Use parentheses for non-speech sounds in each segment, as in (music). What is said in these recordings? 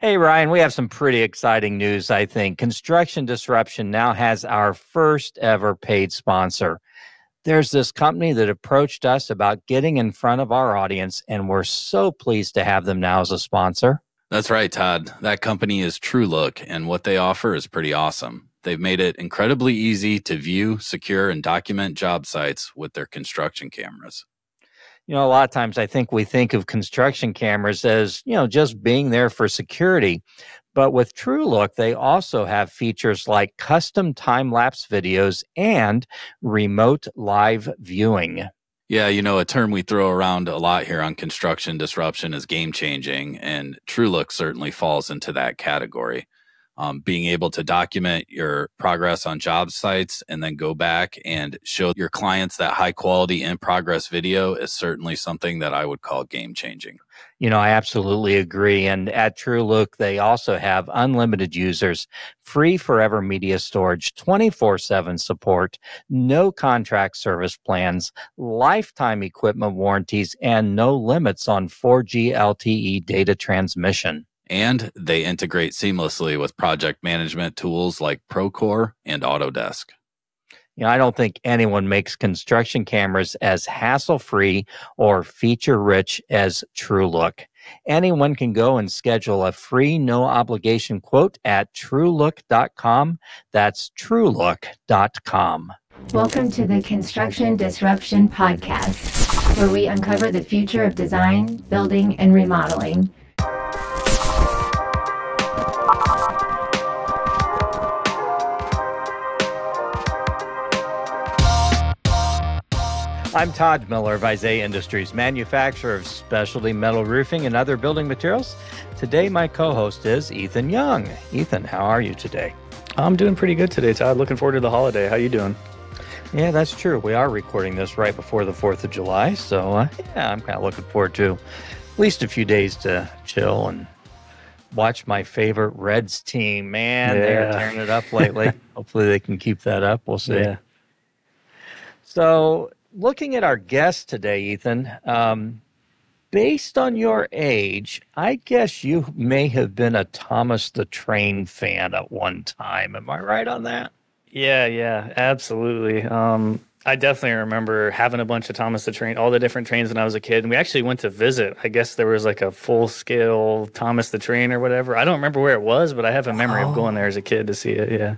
Hey, Ryan, we have some pretty exciting news, I think. Construction Disruption now has our first ever paid sponsor. There's this company that approached us about getting in front of our audience, and we're so pleased to have them now as a sponsor. That's right, Todd. That company is TrueLook, and what they offer is pretty awesome. They've made it incredibly easy to view, secure, and document job sites with their construction cameras. You know, a lot of times I think we think of construction cameras as, you know, just being there for security. But with TrueLook, they also have features like custom time lapse videos and remote live viewing. Yeah, you know, a term we throw around a lot here on construction disruption is game changing, and TrueLook certainly falls into that category um, being able to document your progress on job sites and then go back and show your clients that high quality in progress video is certainly something that I would call game changing. You know, I absolutely agree. And at TrueLook, they also have unlimited users, free forever media storage, 24 7 support, no contract service plans, lifetime equipment warranties, and no limits on 4G LTE data transmission and they integrate seamlessly with project management tools like Procore and Autodesk. You know, I don't think anyone makes construction cameras as hassle free or feature rich as TrueLook. Anyone can go and schedule a free, no obligation quote at truelook.com. That's truelook.com. Welcome to the Construction Disruption Podcast, where we uncover the future of design, building, and remodeling I'm Todd Miller of Isaiah Industries, manufacturer of specialty metal roofing and other building materials. Today, my co host is Ethan Young. Ethan, how are you today? I'm doing pretty good today, Todd. Looking forward to the holiday. How you doing? Yeah, that's true. We are recording this right before the 4th of July. So, uh, yeah, I'm kind of looking forward to at least a few days to chill and watch my favorite Reds team. Man, yeah. they're tearing it up lately. (laughs) Hopefully, they can keep that up. We'll see. Yeah. So, looking at our guest today, Ethan, um, based on your age, I guess you may have been a Thomas the Train fan at one time. Am I right on that? Yeah, yeah, absolutely. Um, I definitely remember having a bunch of Thomas the Train, all the different trains when I was a kid. And we actually went to visit. I guess there was like a full scale Thomas the Train or whatever. I don't remember where it was, but I have a memory oh. of going there as a kid to see it. Yeah.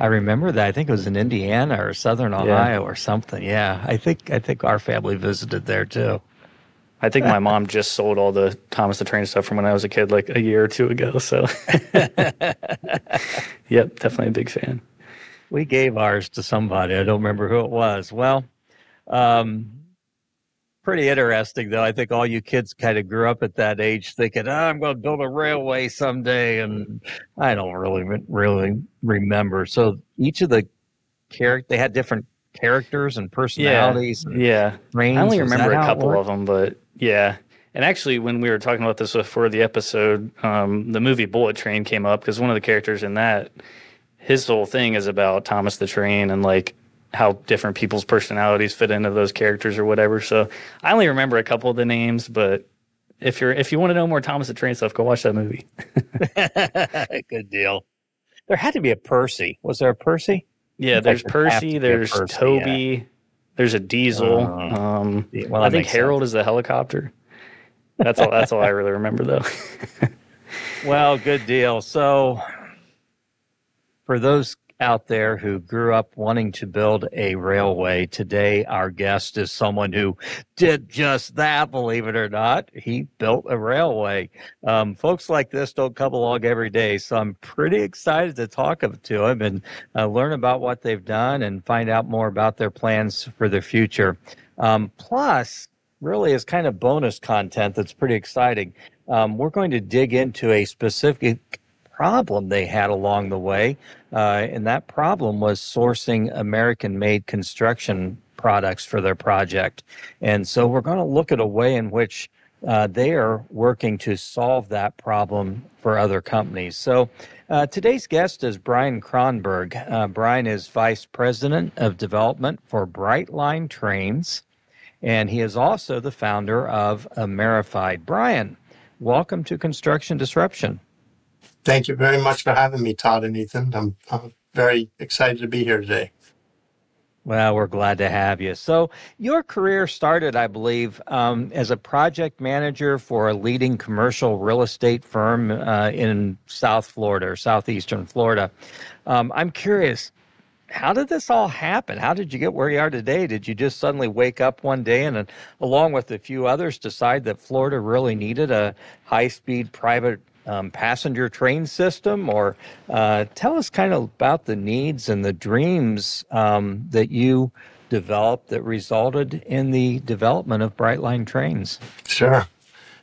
I remember that. I think it was in Indiana or Southern Ohio yeah. or something. Yeah, I think I think our family visited there too. I think my mom just sold all the Thomas the Train stuff from when I was a kid, like a year or two ago. So, (laughs) yep, definitely a big fan. We gave ours to somebody. I don't remember who it was. Well, um, pretty interesting though. I think all you kids kind of grew up at that age thinking, oh, "I'm going to build a railway someday," and I don't really really remember. So each of the character they had different characters and personalities. Yeah, and yeah. I only remember a couple of them, but yeah. And actually, when we were talking about this before the episode, um, the movie Bullet Train came up because one of the characters in that, his whole thing is about Thomas the Train and like how different people's personalities fit into those characters or whatever. So I only remember a couple of the names, but if you're if you want to know more Thomas the Train stuff, go watch that movie. (laughs) Good deal. There had to be a Percy. Was there a Percy? Yeah, there's Percy. There's Percy, Toby. Yeah. There's a Diesel. Uh, um, well, I think Harold sense. is the helicopter. That's all. That's all I really remember, though. (laughs) well, good deal. So, for those out there who grew up wanting to build a railway. Today, our guest is someone who did just that, believe it or not. He built a railway. Um, folks like this don't come along every day, so I'm pretty excited to talk to him and uh, learn about what they've done and find out more about their plans for the future. Um, plus, really is kind of bonus content that's pretty exciting. Um, we're going to dig into a specific problem they had along the way. Uh, and that problem was sourcing American made construction products for their project. And so we're going to look at a way in which uh, they are working to solve that problem for other companies. So uh, today's guest is Brian Kronberg. Uh, Brian is Vice President of Development for Brightline Trains, and he is also the founder of Amerified. Brian, welcome to Construction Disruption. Thank you very much for having me, Todd and Ethan. I'm, I'm very excited to be here today. Well, we're glad to have you. So, your career started, I believe, um, as a project manager for a leading commercial real estate firm uh, in South Florida or southeastern Florida. Um, I'm curious, how did this all happen? How did you get where you are today? Did you just suddenly wake up one day and, uh, along with a few others, decide that Florida really needed a high speed private um, passenger train system? Or uh, tell us kind of about the needs and the dreams um, that you developed that resulted in the development of Brightline trains. Sure.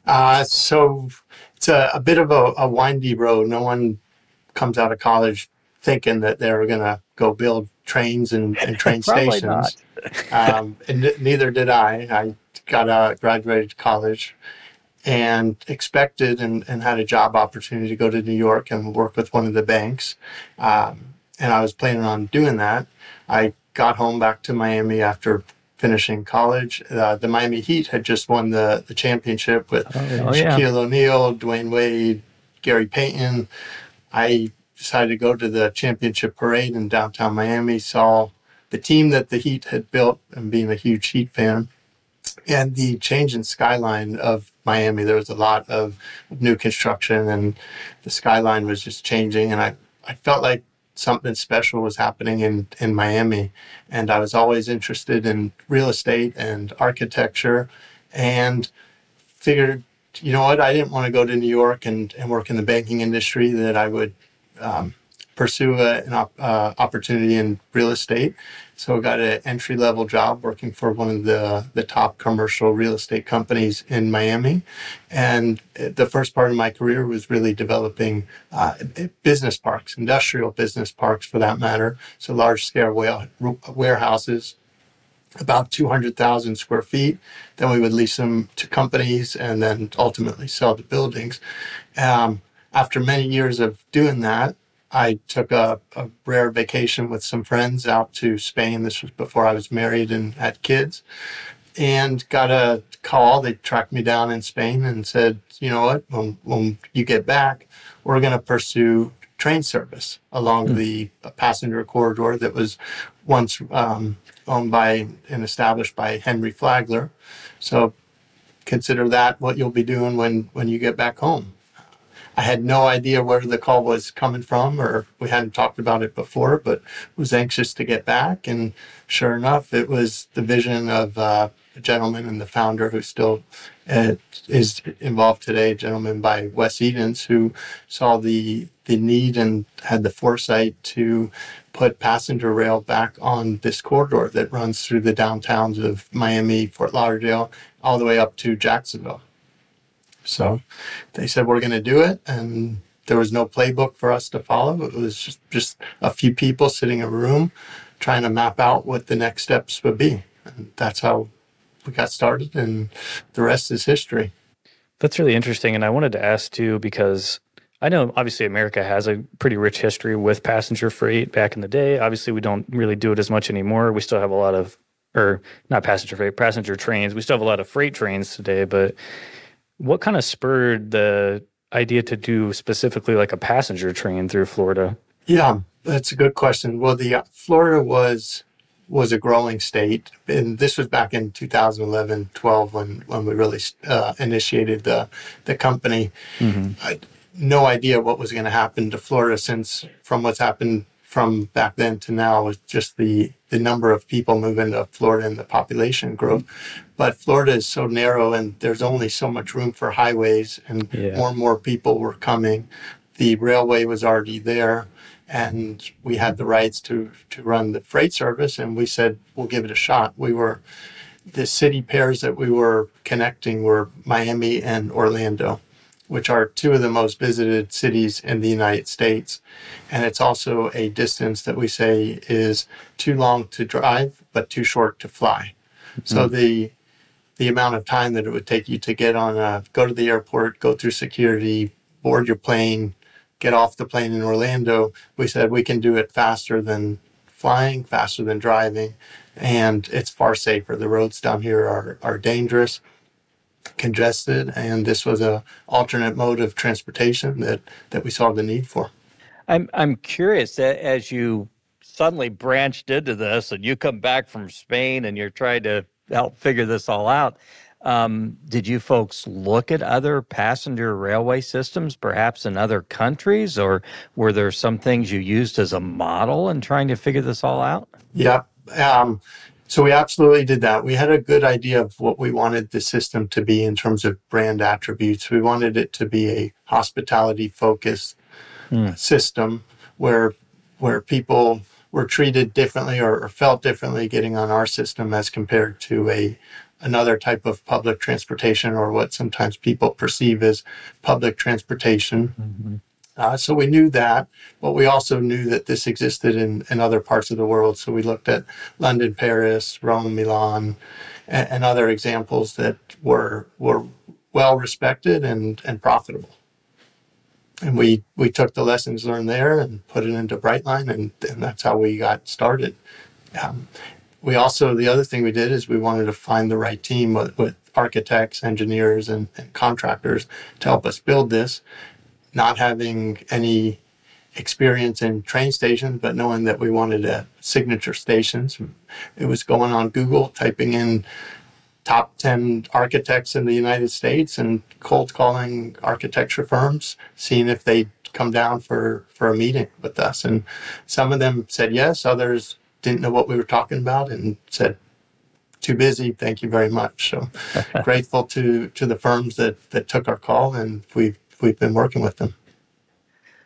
Uh, so it's a, a bit of a, a windy road. No one comes out of college thinking that they're going to go build trains and, and (laughs) train stations. um, and n- neither did I. I got out, graduated college, and expected and, and had a job opportunity to go to New York and work with one of the banks. Um, and I was planning on doing that. I got home back to Miami after finishing college. Uh, the Miami Heat had just won the, the championship with Oh, yeah. Shaquille O'Neal, Dwyane Wade, Gary Payton. I decided to go to the championship parade in downtown Miami, saw the team that the Heat had built, and being a huge Heat fan, and the change in skyline of Miami. There was a lot of new construction, and the skyline was just changing. And I, I felt like something special was happening in, in Miami. And I was always interested in real estate and architecture, and figured, you know what, I didn't want to go to New York and, and work in the banking industry, that I would um, pursue a, an op- uh, opportunity in real estate. So I got an entry level job working for one of the, the top commercial real estate companies in Miami. And uh, the first part of my career was really developing uh, business parks, industrial business parks for that matter. So large scale warehouses, about 200,000 square feet. Then we would lease them to companies and then ultimately sell the buildings. Um, after many years of doing that, I took a, a rare vacation with some friends out to Spain. This was before I was married and had kids. And got a call. They tracked me down in Spain and said, you know what, when, when you get back, we're going to pursue train service along the passenger corridor that was once um, owned by and established by Henry Flagler. So consider that what you'll be doing when, when you get back home. I had no idea where the call was coming from, or we hadn't talked about it before, but was anxious to get back. And sure enough, it was the vision of uh, a gentleman and the founder who still uh, is involved today, a gentleman by Wes Edens, who saw the the need and had the foresight to put passenger rail back on this corridor that runs through the downtowns of Miami, Fort Lauderdale, all the way up to Jacksonville. So they said we're going to do it, and there was no playbook for us to follow. It was just, just a few people sitting in a room trying to map out what the next steps would be. And that's how we got started, and the rest is history. That's really interesting. And I wanted to ask too, because I know obviously America has a pretty rich history with passenger freight back in the day. Obviously, we don't really do it as much anymore. We still have a lot of, or not passenger freight, passenger trains. We still have a lot of freight trains today. But what kind of spurred the idea to do specifically like a passenger train through Florida? Yeah, that's a good question. Well, the uh, Florida was was a growing state, and this was back in 2011, 12 when when we really uh, initiated the the company. I, no idea what was going to happen to Florida since from what's happened from back then to now was just the the number of people moving to Florida and the population growth. But Florida is so narrow and there's only so much room for highways and Yeah. more and more people were coming. The railway was already there and we had the rights to to run the freight service and we said we'll give it a shot. We were the city pairs that we were connecting were Miami and Orlando which are two of the most visited cities in the United States. And it's also a distance that we say is too long to drive, but too short to fly. So hmm. the the amount of time that it would take you to get on a go to the airport, go through security, board your plane, get off the plane in Orlando, we said we can do it faster than flying, faster than driving, and it's far safer. The roads down here are, are dangerous congested, and this was a alternate mode of transportation that that we saw the need for. I'm I'm curious a- as you suddenly branched into this, and you come back from Spain, and you're trying to help figure this all out. Um, did you folks look at other passenger railway systems, perhaps in other countries, or were there some things you used as a model in trying to figure this all out? Yep. Um, so we absolutely did that. We had a good idea of what we wanted the system to be in terms of brand attributes. We wanted it to be a hospitality focused Hmm. system where where people were treated differently or, or felt differently getting on our system as compared to a another type of public transportation or what sometimes people perceive as public transportation. Uh, so we knew that, but we also knew that this existed in, in other parts of the world. So we looked at London, Paris, Rome, Milan, and, and other examples that were were well respected and, and profitable. And we, we took the lessons learned there and put it into Brightline, and, and that's how we got started. Um, we also, the other thing we did is we wanted to find the right team with, with architects, engineers, and, and contractors to help us build this not having any experience in train stations, but knowing that we wanted a signature stations. It was going on Google, typing in top 10 architects in the United States and cold calling architecture firms, seeing if they'd come down for, for a meeting with us. And some of them said yes, others didn't know what we were talking about and said, too busy. Thank you very much. So (laughs) grateful to to the firms that that took our call, and we've we've been working with them.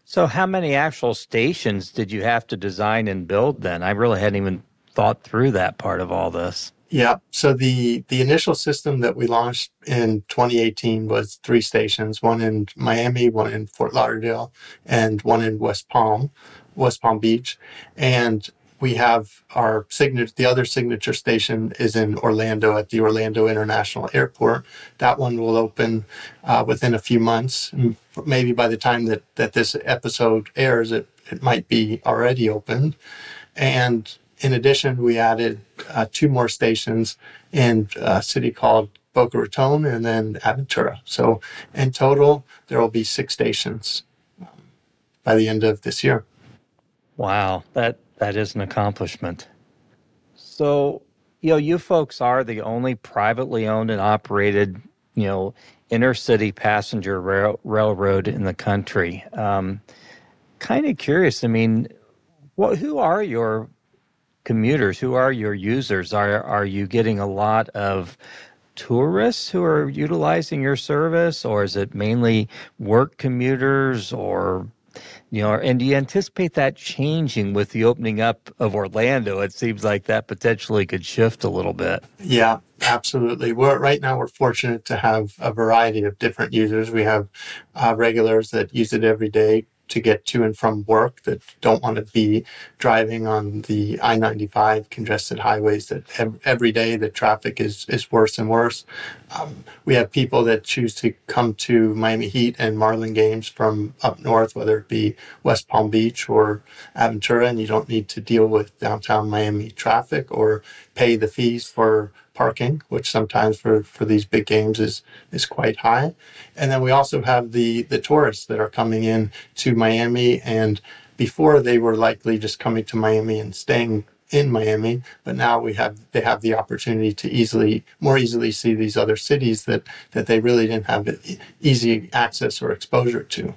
So, how many actual stations did you have to design and build then? I really hadn't even thought through that part of all this. Yeah. So the the initial system that we launched in 2018 was three stations: one in Miami, one in Fort Lauderdale, and one in West Palm, West Palm Beach, and we have our signature. The other signature station is in Orlando at the Orlando International Airport. That one will open uh, within a few months. Maybe by the time that that this episode airs, it it might be already opened. And in addition, we added uh, two more stations in a city called Boca Raton and then Aventura. So in total, there will be six stations um, by the end of this year. Wow, that that is an accomplishment. So, you know, you folks are the only privately owned and operated, you know, intercity passenger rail, railroad in the country. Um, kind of curious. I mean, what who are your commuters? Who are your users? Are are you getting a lot of tourists who are utilizing your service, or is it mainly work commuters, or you know, and do you anticipate that changing with the opening up of Orlando? It seems like that potentially could shift a little bit. Yeah, absolutely. We're right now we're fortunate to have a variety of different users. We have uh, regulars that use it every day to get to and from work that don't want to be driving on the I-95 congested highways that ev- every day the traffic is is worse and worse. Um, we have people that choose to come to Miami Heat and Marlin games from up north, whether it be West Palm Beach or Aventura, and you don't need to deal with downtown Miami traffic or pay the fees for parking, which sometimes for, for these big games is is quite high. And then we also have the the tourists that are coming in to Miami and before they were likely just coming to Miami and staying in Miami, but now we have they have the opportunity to easily more easily see these other cities that that they really didn't have easy access or exposure to.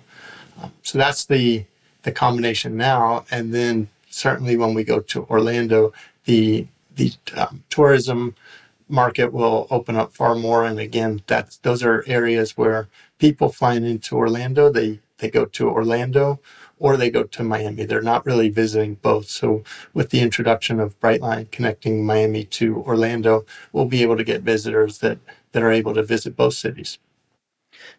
Um, so that's the the combination now, and then certainly when we go to Orlando, the the um, tourism market will open up far more. And again, that's those are areas where people flying into Orlando, they they go to Orlando or they go to Miami. They're not really visiting both. So with the introduction of Brightline connecting Miami to Orlando, we'll be able to get visitors that that are able to visit both cities.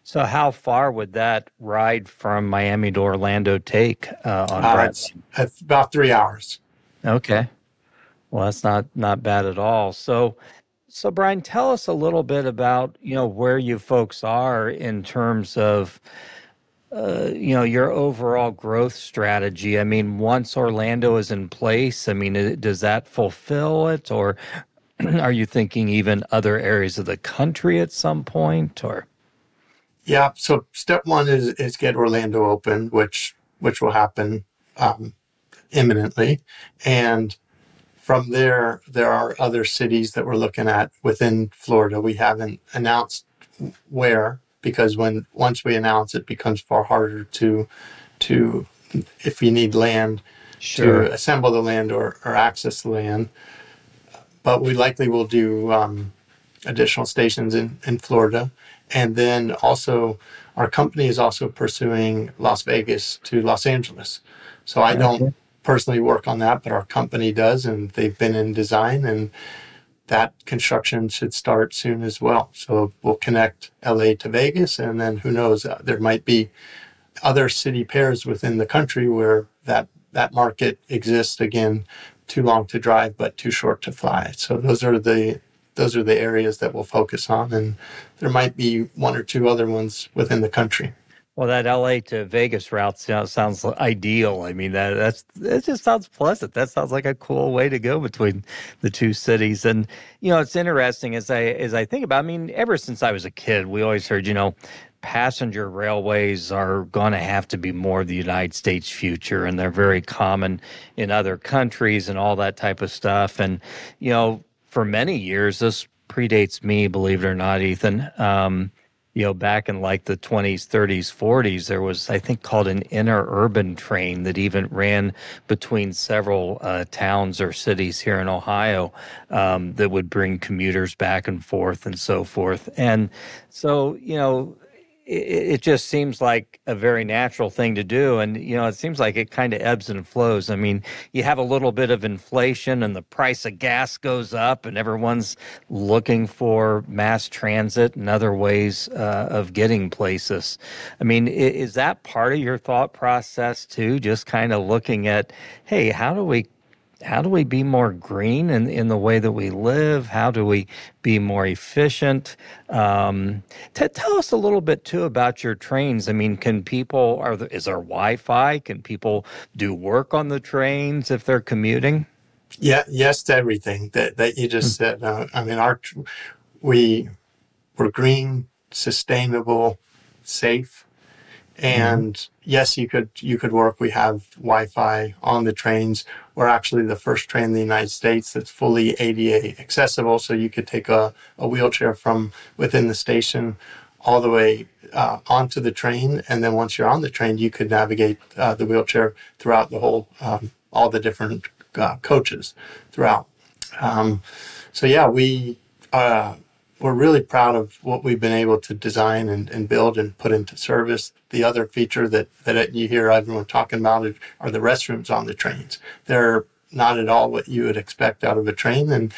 So, how far would that ride from Miami to Orlando take uh, on Uh, Brightline? it's, it's about three hours. Okay. Well, that's not not bad at all. So, so Brian, tell us a little bit about you know where you folks are in terms of uh, you know your overall growth strategy. I mean, once Orlando is in place, I mean, does that fulfill it, or (clears throat) are you thinking even other areas of the country at some point or? Yeah. So step one is is get Orlando open, which which will happen um, imminently, and from there there are other cities that we're looking at within Florida. We haven't announced where because when once we announce it becomes far harder to to if you need land to assemble the land or, or access the land. But we likely will do um, additional stations in, in Florida. And then also, our company is also pursuing Las Vegas to Los Angeles. So I don't personally work on that, but our company does, and they've been in design, and that construction should start soon as well. So we'll connect LA to Vegas, and then who knows, uh, there might be other city pairs within the country where that that market exists again too long to drive but too short to fly so those are the those are the areas that we'll focus on and there might be one or two other ones within the country Well, that LA to Vegas route sounds, sounds ideal. I mean, that that's it just sounds pleasant. That sounds like a cool way to go between the two cities. And you know, it's interesting as I as I think about. I mean, ever since I was a kid, we always heard, you know, passenger railways are going to have to be more of the United States future, and they're very common in other countries and all that type of stuff. And you know, for many years, this predates me, believe it or not, Ethan. Um, you know, back in like the 20s, 30s, 40s, there was, I think, called an interurban train that even ran between several uh, towns or cities here in Ohio um, that would bring commuters back and forth and so forth. And so, you know, it, just seems like a very natural thing to do. And, you know, it seems like it kind of ebbs and flows. I mean, you have a little bit of inflation and the price of gas goes up, and everyone's looking for mass transit and other ways uh, of getting places. I mean, is that part of your thought process too? Just kind of looking at, hey, how do we how do we be more green in, in the way that we live? How do we be more efficient? Um, t- tell us a little bit too about your trains. I mean, can people are there, is there Wi-Fi? Can people do work on the trains if they're commuting? yeah yes to everything that, that you just said uh, i mean our we we're green sustainable safe and yes you could you could work we have wi-fi on the trains we're actually the first train in the united states that's fully ada accessible so you could take a, a wheelchair from within the station all the way uh, onto the train and then once you're on the train you could navigate uh, the wheelchair throughout the whole um, all the different uh, coaches throughout. Um, so yeah we uh, we're really proud of what we've been able to design and, and build and put into service. The other feature that, that you hear everyone talking about it are the restrooms on the trains. They're not at all what you would expect out of a train, and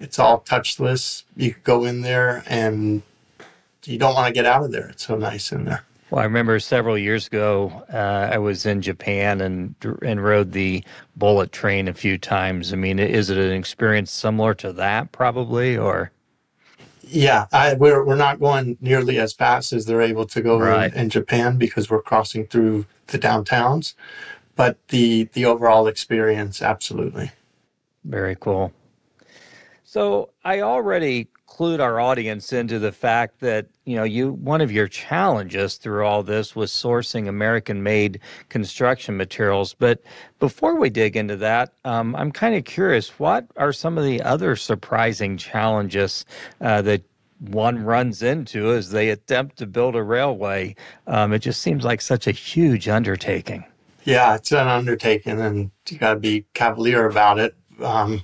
it's all touchless. You go in there and you don't want to get out of there. It's so nice in there. Well, I remember several years ago, uh, I was in Japan and and rode the bullet train a few times. I mean, is it an experience similar to that, probably, or? Yeah, I, we're we're not going nearly as fast as they're able to go Right. in, in Japan because we're crossing through the downtowns, but the the overall experience, absolutely. Very cool. So I already clued our audience into the fact that you know you one of your challenges through all this was sourcing American-made construction materials. But before we dig into that, um, I'm kind of curious: what are some of the other surprising challenges uh, that one runs into as they attempt to build a railway? Um, it just seems like such a huge undertaking. Yeah, it's an undertaking, and you got to be cavalier about it. Um,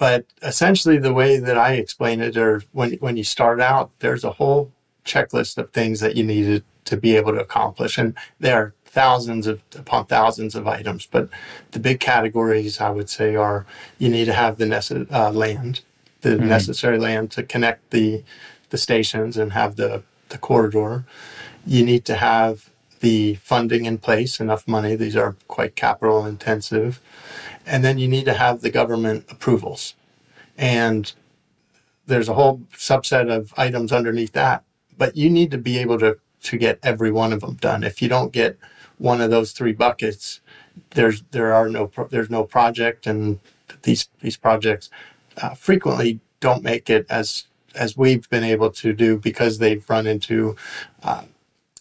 but essentially, the way that I explain it, or when when you start out, there's a whole checklist of things that you needed to be able to accomplish, and there are thousands of upon thousands of items. But the big categories, I would say, are you need to have the nece- uh, land, the necessary land to connect the the stations and have the the corridor. You need to have the funding in place, enough money. These are quite capital intensive. And then you need to have the government approvals. And there's a whole subset of items underneath that. But you need to be able to, to get every one of them done. If you don't get one of those three buckets, there's there are no pro- there's no project, and these these projects uh, frequently don't make it as as we've been able to do because they've run into uh,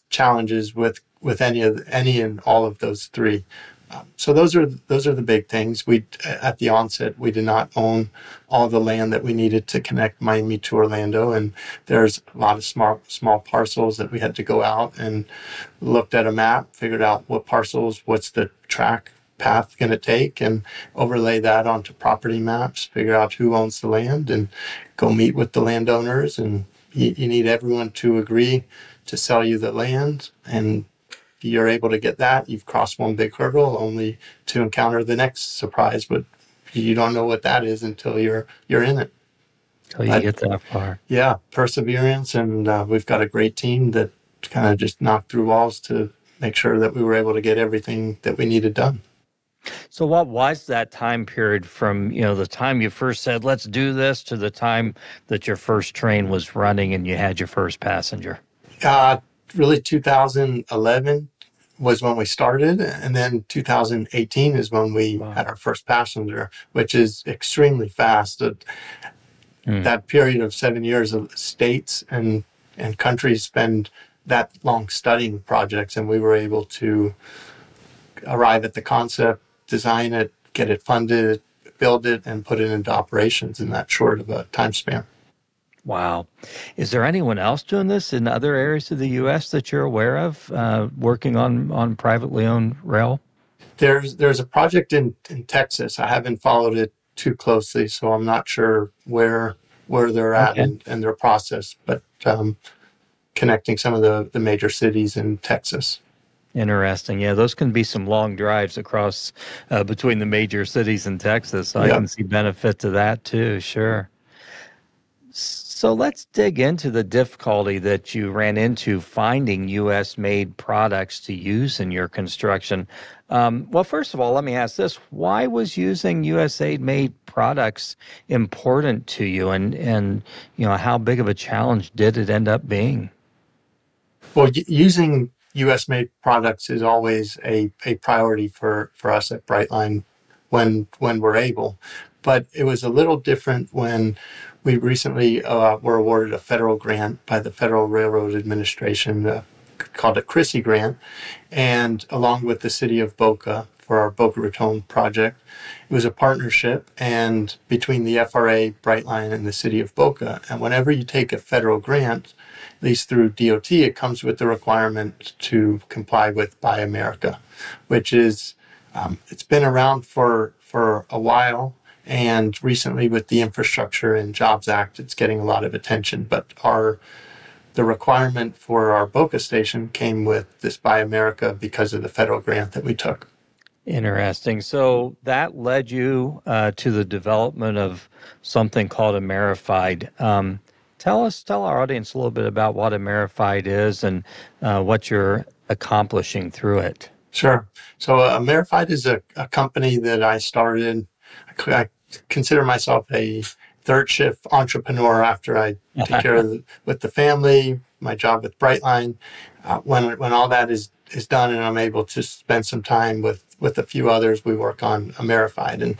challenges with with any of any and all of those three. Um, so those are those are the big things. We at the onset we did not own all the land that we needed to connect Miami to Orlando, and there's a lot of small small parcels that we had to go out and looked at a map, figured out what parcels, what's the track path going to take, and overlay that onto property maps, figure out who owns the land, and go meet with the landowners. And you, you need everyone to agree to sell you the land, and you're able to get that, you've crossed one big hurdle, only to encounter the next surprise. But you don't know what that is until you're you're in it. Till you I- get that far. Yeah, perseverance, and uh, we've got a great team that kind of just knocked through walls to make sure that we were able to get everything that we needed done. So what was that time period from, you know, the time you first said, let's do this to the time that your first train was running and you had your first passenger? Uh, really, 2011 was when we started, and then 2018 is when we Wow. had our first passenger, which is extremely fast. Hmm. That period of seven years of states and and countries spend that long studying projects, and we were able to arrive at the concept, design it, get it funded, build it, and put it into operations in that short of a time span. Wow. Is there anyone else doing this in other areas of the U.S. that you're aware of, uh, working on, on privately owned rail? There's there's a project in, in Texas. I haven't followed it too closely, so I'm not sure where where they're at Okay. in, in their process. But um, connecting some of the, the major cities in Texas. Interesting. Yeah, those can be some long drives across uh, between the major cities in Texas. So I can see benefit to that too. Sure. So let's dig into the difficulty that you ran into finding U.S. made products to use in your construction. Um, well, first of all, let me ask this: Why was using USA made products important to you, and and you know how big of a challenge did it end up being? Well, using U.S. made products is always a, a priority for, for us at Brightline when when we're able. But it was a little different when we recently uh, were awarded a federal grant by the Federal Railroad Administration uh, called a CRISI grant, and along with the city of Boca for our Boca Raton project. It was a partnership and between the FRA, Brightline, and the city of Boca. And whenever you take a federal grant, at least through DOT, it comes with the requirement to comply with Buy America, which is um, it's been around for for a while, and recently with the Infrastructure and Jobs Act, it's getting a lot of attention. But our the requirement for our Boca station came with this Buy America because of the federal grant that we took. Interesting. So that led you uh, to the development of something called Amerified. Um, tell us, tell our audience a little bit about what Amerified is and uh, what you're accomplishing through it. Sure. So uh, Amerified is a, a company that I started. I, consider myself a third shift entrepreneur after I take care of the, with the family, my job with Brightline. Uh, when when all that is is done and I'm able to spend some time with with a few others, we work on Amerified. And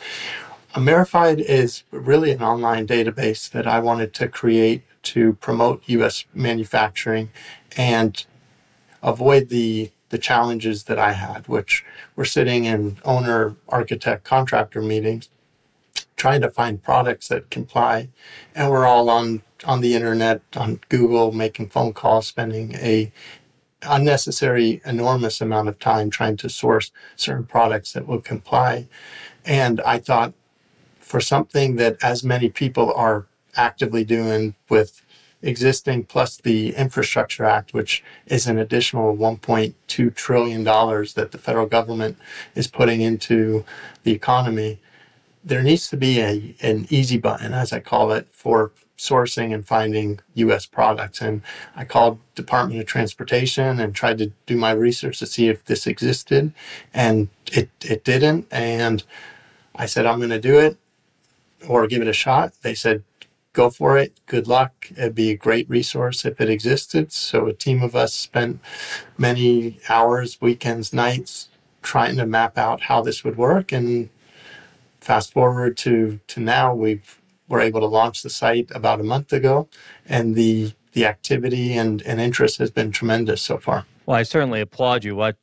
Amerified is really an online database that I wanted to create to promote U.S. manufacturing and avoid the the challenges that I had, which were sitting in owner, architect, contractor meetings, trying to find products that comply, and we're all on on the internet, on Google, making phone calls, spending a unnecessary enormous amount of time trying to source certain products that will comply. And I thought for something that as many people are actively doing with existing plus the infrastructure act which is an additional 1.2 trillion dollars that the federal government is putting into the economy there needs to be a an easy button as i call it for sourcing and finding us products and i called department of transportation and tried to do my research to see if this existed and it it didn't and i said i'm going to do it or give it a shot. They said, go for it. Good luck. It'd be a great resource if it existed. So a team of us spent many hours, weekends, nights trying to map out how this would work. And fast forward to, to now, we've were able to launch the site about a month ago, and the the activity and, and interest has been tremendous so far. Well, I certainly applaud you what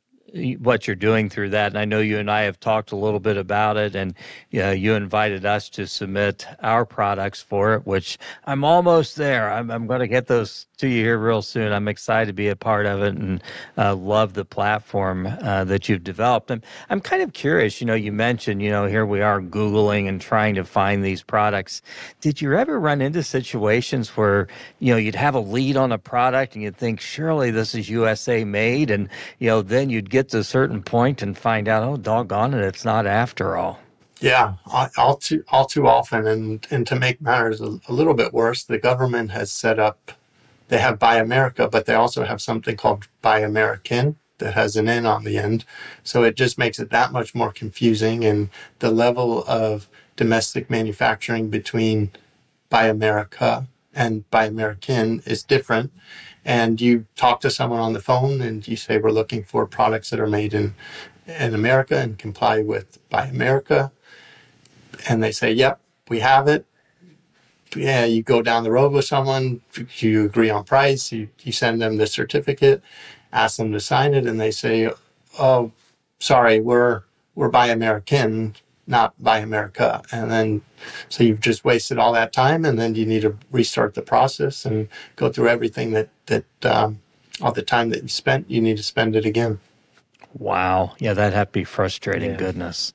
what you're doing through that, and I know you and I have talked a little bit about it, and you, know, you invited us to submit our products for it, which I'm almost there. I'm, I'm going to get those to you here real soon. I'm excited to be a part of it and uh, love the platform uh, that you've developed. And I'm kind of curious. You know, you mentioned, you know, here we are googling and trying to find these products. Did you ever run into situations where you know you'd have a lead on a product and you'd think, surely this is USA made, and you know, then you'd get to a certain point and find out, oh, doggone it, it's not after all. Yeah, all too all too often, and and to make matters a, a little bit worse, the government has set up. They have Buy America, but they also have something called Buy American that has an N on the end. So it just makes it that much more confusing, and the level of domestic manufacturing between Buy America and Buy American is different. And you talk to someone on the phone, and you say we're looking for products that are made in in America and comply with Buy America and they say, "Yep, we have it." Yeah, you go down the road with someone, you agree on price, you, you send them the certificate, ask them to sign it, and they say, "Oh, sorry, we're we're Buy American, not Buy America." And then, so you've just wasted all that time, and then you need to restart the process and go through everything that that um, all the time that you spent. You need to spend it again. Wow. Yeah, that'd have to be frustrating. Yeah. Goodness.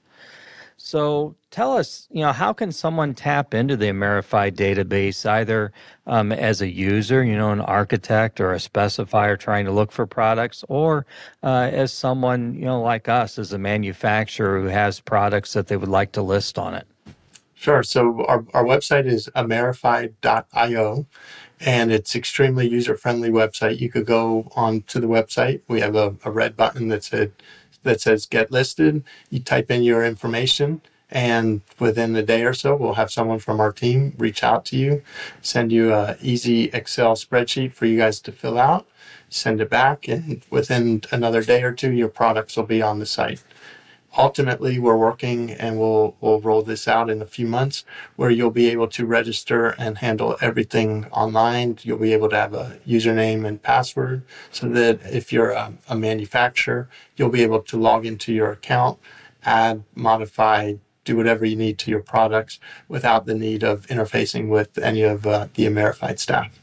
So tell us, you know, how can someone tap into the Amerified database either um, as a user, you know, an architect or a specifier trying to look for products, or uh, as someone, you know, like us, as a manufacturer who has products that they would like to list on it? Sure. So our, our website is amerified.io and it's extremely user friendly website. You could go on to the website. We have a, a red button that said that says get listed. You type in your information and within a day or so we'll have someone from our team reach out to you, send you an easy Excel spreadsheet for you guys to fill out, send it back and within another day or two your products will be on the site ultimately we're working and we'll we'll roll this out in a few months where you'll be able to register and handle everything online. You'll be able to have a username and password so that if you're a, a manufacturer you'll be able to log into your account add modify do whatever you need to your products without the need of interfacing with any of uh, the Amerified staff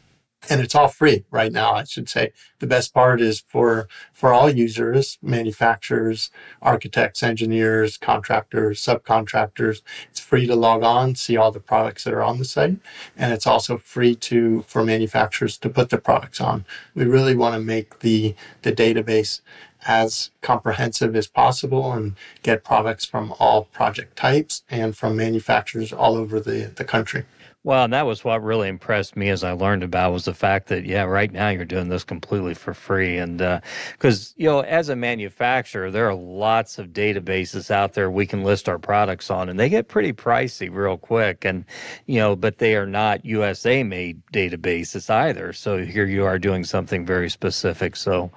and it's all free right now i should say. The best part is for for all users manufacturers architects engineers contractors subcontractors it's free to log on see all the products that are on the site and it's also free to for manufacturers to put the products on. We really want to make the the database as comprehensive as possible and get products from all project types and from manufacturers all over the, the country Well, and that was what really impressed me as I learned about was the fact that yeah, right now you're doing this completely for free, and because you know, as a manufacturer, there are lots of databases out there we can list our products on, and they get pretty pricey real quick, and you know, but they are not USA made databases either. So here you are doing something very specific. So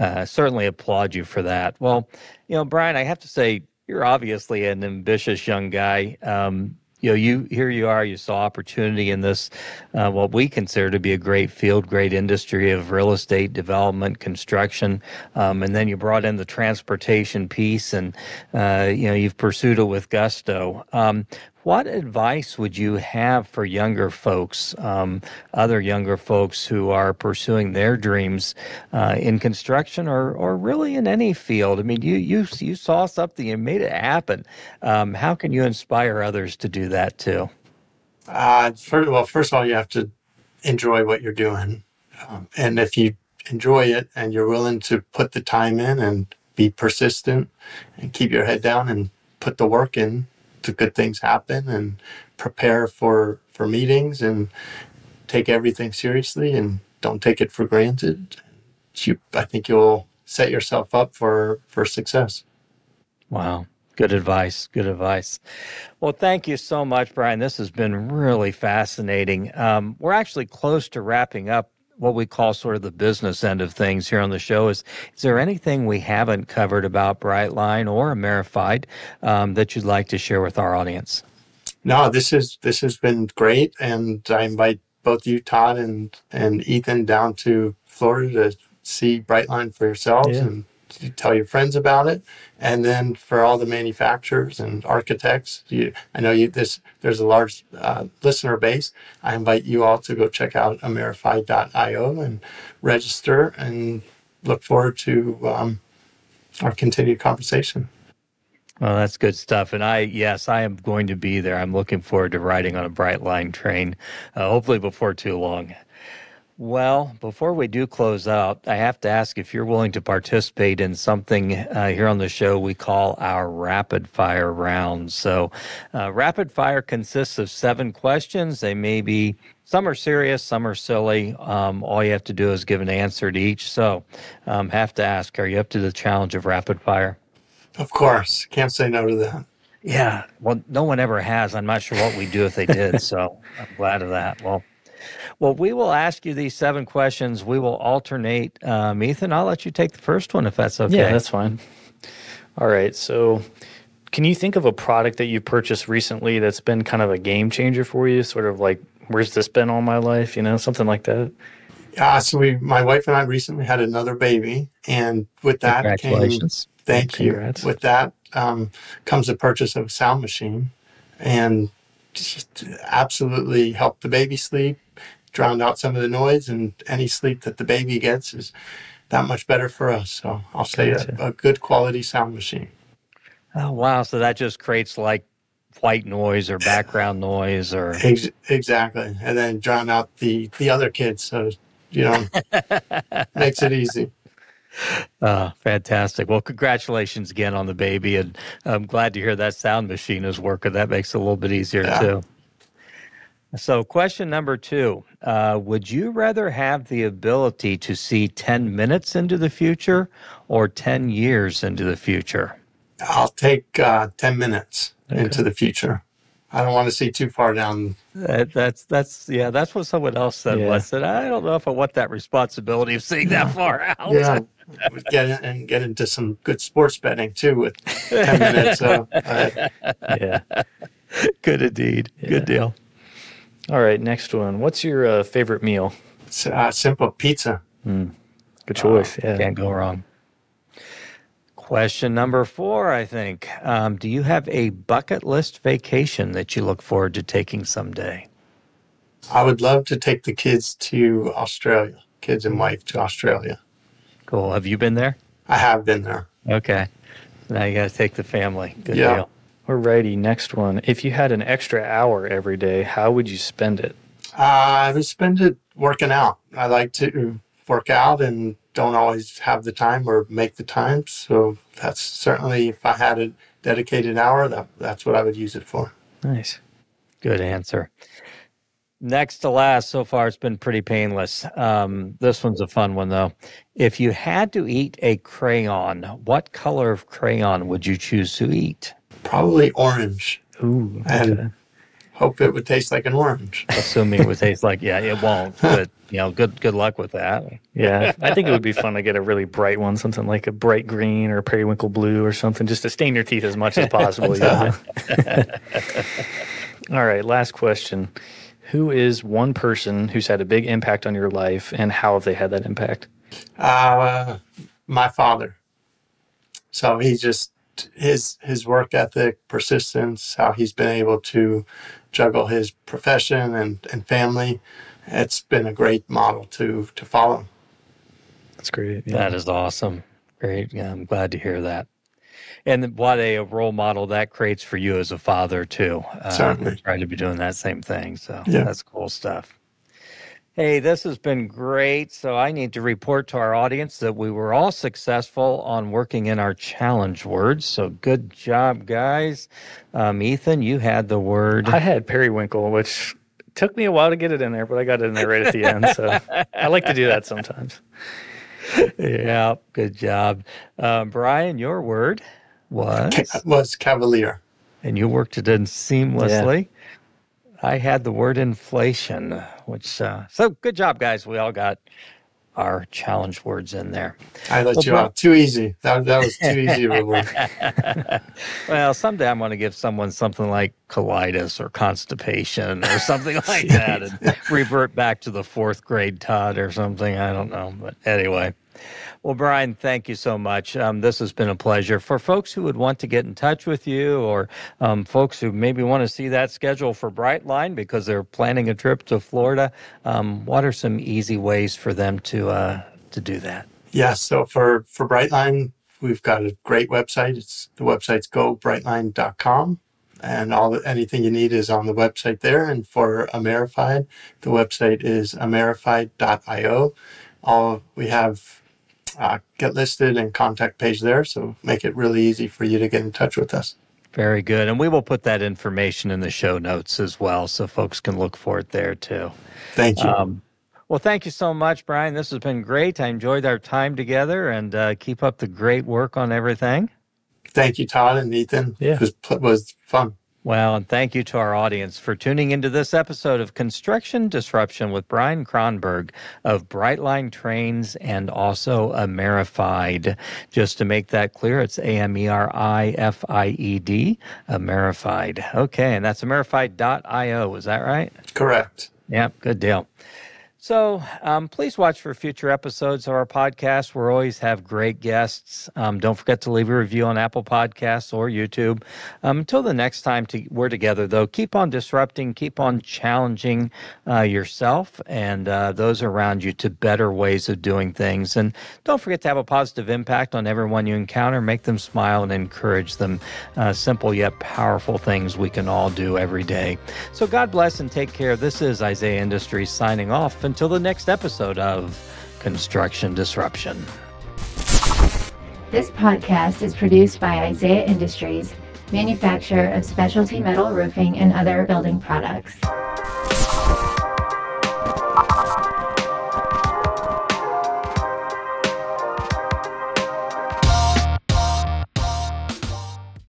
uh, certainly applaud you for that. Well, you know, Brian, I have to say you're obviously an ambitious young guy. Um, you know, you here you are. You saw opportunity in this, uh, what we consider to be a great field, great industry of real estate development, construction, um, and then you brought in the transportation piece, and uh, you know you've pursued it with gusto. Um, what advice would you have for younger folks, um, other younger folks who are pursuing their dreams uh, in construction or, or really in any field? I mean, you you you saw something, and made it happen. Um, how can you inspire others to do that too? uh, first, well first of all you have to enjoy what you're doing um, and if you enjoy it and you're willing to put the time in and be persistent and keep your head down and put the work in the good things happen and prepare for for meetings and take everything seriously and don't take it for granted you i think you'll set yourself up for for success Wow. Good advice. Good advice. Well, thank you so much, Brian. This has been really fascinating. Um, we're actually close to wrapping up what we call sort of the business end of things here on the show. Is is there anything we haven't covered about Brightline or Amerified um, that you'd like to share with our audience? No, this is this has been great, and I invite both you, Todd, and and Ethan down to Florida to see Brightline for yourselves Yeah. and to tell your friends about it. And then for all the manufacturers and architects, you, I know you this there's a large uh, listener base. I invite you all to go check out Amerified.io and register, and look forward to um, our continued conversation. Well, that's good stuff. And I, yes, I am going to be there. I'm looking forward to riding on a Brightline train, uh, hopefully before too long. Well, before we do close out, I have to ask if you're willing to participate in something uh, here on the show we call our rapid fire round. So, uh, rapid fire consists of seven questions. They may be some are serious, some are silly. Um, all you have to do is give an answer to each. So, um, have to ask: Are you up to the challenge of rapid fire? Of course, can't say no to that. Yeah, well, no one ever has. I'm not sure what we'd do if they did, so I'm glad of that. Well, well, we will ask you these seven questions. We will alternate. Um, Ethan, I'll let you take the first one if that's okay. Yeah, that's fine. All right. So, can you think of a product that you purchased recently that's been kind of a game changer for you? Sort of like, where's this been all my life? You know, something like that. Yeah, so we, my wife and I recently had another baby, and with that came Congratulations. thank you. With that um, comes the purchase of a sound machine, and just absolutely helped the baby sleep, drowned out some of the noise, and any sleep that the baby gets is that much better for us. So I'll say a, a good quality sound machine. Oh, wow. So that just creates like white noise or background noise or. (laughs) Ex- exactly, and then drown out the the other kids. So you know, (laughs) makes it easy. Uh, fantastic. Well, congratulations again on the baby. And I'm glad to hear that sound machine is working. That makes it a little bit easier, Yeah. too. So, question number two uh, Would you rather have the ability to see 10 minutes into the future or 10 years into the future? I'll take uh, 10 minutes into the future. I don't want to see too far down. That, that's, that's, yeah, that's what someone else said. Yeah. Was that I don't know if I want that responsibility of seeing that far out. Yeah. get in, and get into some good sports betting too with 10 minutes. So, uh, (laughs) Yeah. Good indeed. Yeah. Good deal. All right. Next one. What's your uh, favorite meal? s- uh, simple pizza. Good choice. yeah. Can't go wrong. Question number four, I think. Um, do you have a bucket list vacation that you look forward to taking someday? I would love to take the kids to Australia, kids and wife to Australia. Cool. Have you been there? I have been there. Okay. Now you got to take the family. Good Yeah. deal. Alrighty. Next one. If you had an extra hour every day, how would you spend it? Uh, I would spend it working out. I like to work out and don't always have the time or make the time. So that's certainly, if I had a dedicated hour, that, that's what I would use it for. Nice. Good answer. Next to last, so far it's been pretty painless. Um, this one's a fun one though. If you had to eat a crayon, what color of crayon would you choose to eat? Probably orange. Ooh. And okay. hope it would taste like an orange. Assuming it would (laughs) taste like, yeah, it won't. But you know, good good luck with that. Yeah, I think it would be fun to get a really bright one, something like a bright green or periwinkle blue or something, just to stain your teeth as much as possible. know? (laughs) All right, last question. Who is one person who's had a big impact on your life and how have they had that impact? Uh, my father. So he just his his work ethic, persistence, how he's been able to juggle his profession and, and family. It's been a great model to to follow. That's great. Yeah. That is awesome. Great. Yeah, I'm glad to hear that. And what a role model that creates for you as a father too. Uh, Certainly. Trying to be doing that same thing. So Yeah. that's cool stuff. Hey, this has been great. So I need to report to our audience that we were all successful on working in our challenge words. So good job, guys. Um, Ethan, you had the word. I had periwinkle, which took me a while to get it in there, but I got it in there right at the end. So I like to do that sometimes. yeah, good job. Um, Brian, your word was. Was Cavalier. and you worked it in seamlessly. I had the word inflation, which uh, so good job, guys. We all got our challenge words in there. I let Well, you out too easy. That, that was too easy of a (laughs) word. Well, someday I'm going to give someone something like colitis or constipation or something (laughs) like that and revert back to the fourth grade Todd or something. I don't know. But anyway. Well, Brian, thank you so much. Um, this has been a pleasure. For folks who would want to get in touch with you or um, folks who maybe want to see that schedule for Brightline because they're planning a trip to Florida, um, what are some easy ways for them to, uh, to do that? Yeah, so for for Brightline, we've got a great website. It's the website's gobrightline.com and all anything you need is on the website there. And for Amerified, the website is amerified.io. All we have uh, get listed and contact page there, so make it really easy for you to get in touch with us. Very good. And we will put that information in the show notes as well so folks can look for it there too. Thank you. Um, well, thank you so much, Brian. This has been great. I enjoyed our time together and uh, keep up the great work on everything. Thank you, Todd and Ethan. Yeah. It was, pl- was fun. Well, and thank you to our audience for tuning into this episode of Construction Disruption with Brian Kronberg of Brightline Trains and also Amerified. Just to make that clear, it's A M E R I F I E D, Amerified. Okay, and that's amerified.io. Is that right? Correct. Yep, good deal. So um, please watch for future episodes of our podcast. We always have great guests. Um, don't forget to leave a review on Apple Podcasts or YouTube. Um, until the next time to, we're together, though, keep on disrupting, keep on challenging uh, yourself and uh, those around you to better ways of doing things. And don't forget to have a positive impact on everyone you encounter. Make them smile and encourage them. Uh, simple yet powerful things we can all do every day. So God bless and take care. This is Isaiah Industries signing off until the next episode of Construction Disruption. This podcast is produced by Isaiah Industries, manufacturer of specialty metal roofing and other building products.